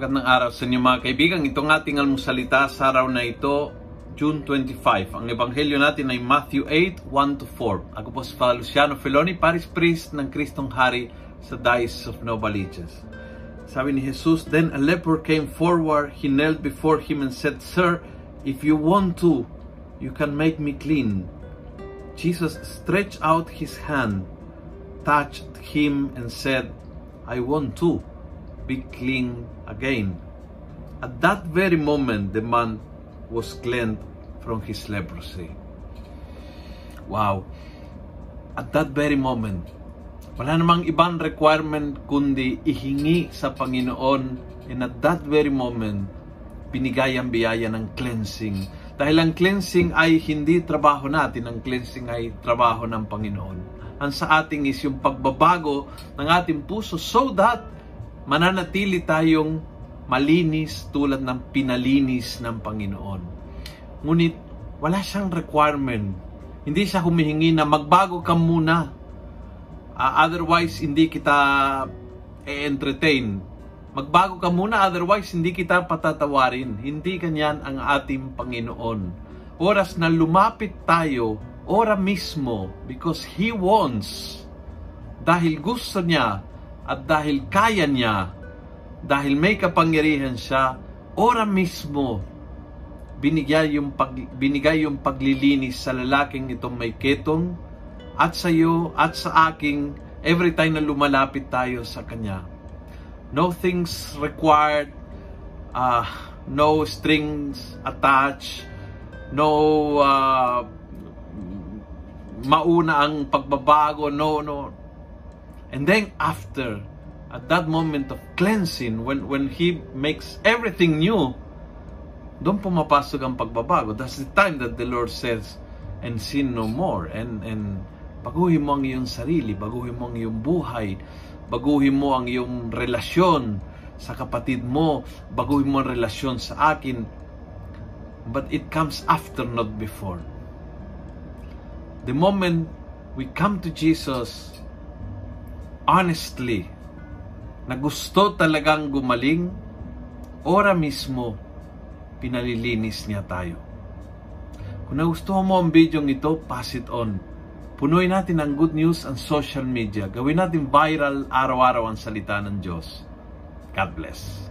Magandang araw sa inyo mga kaibigan. Itong ating almusalita sa araw na ito, June 25. Ang ebanghelyo natin ay Matthew 8, 1-4. Ako po si Father Luciano Feloni, Paris Priest ng Kristong Hari sa Diocese of Novaliches. Sabi ni Jesus, Then a leper came forward, he knelt before him and said, Sir, if you want to, you can make me clean. Jesus stretched out his hand, touched him and said, I want to be clean again. At that very moment, the man was cleansed from his leprosy. Wow. At that very moment, wala namang ibang requirement kundi ihingi sa Panginoon and at that very moment, binigay ang biyaya ng cleansing. Dahil ang cleansing ay hindi trabaho natin, ang cleansing ay trabaho ng Panginoon. Ang sa ating is yung pagbabago ng ating puso so that mananatili tayong malinis tulad ng pinalinis ng Panginoon. Ngunit wala siyang requirement. Hindi siya humihingi na magbago ka muna. Uh, otherwise, hindi kita e-entertain. Magbago ka muna, otherwise hindi kita patatawarin. Hindi kanyan ang ating Panginoon. Oras na lumapit tayo, ora mismo, because He wants. Dahil gusto niya at dahil kaya niya, dahil may kapangyarihan siya, ora mismo, binigay yung, pag, binigay yung paglilinis sa lalaking itong may ketong, at sa iyo, at sa aking, every time na lumalapit tayo sa Kanya. No things required, uh, no strings attached, no uh, mauna ang pagbabago, no, no, And then after, at that moment of cleansing, when, when He makes everything new, doon pumapasok ang pagbabago. That's the time that the Lord says, and sin no more. And, and baguhin mo ang iyong sarili, baguhin mo ang iyong buhay, baguhin mo ang iyong relasyon sa kapatid mo, baguhin mo ang relasyon sa akin. But it comes after, not before. The moment we come to Jesus, honestly na gusto talagang gumaling, ora mismo pinalilinis niya tayo. Kung nagustuhan mo ang video ito, pass it on. Punuin natin ang good news ang social media. Gawin natin viral araw-araw ang salita ng Diyos. God bless.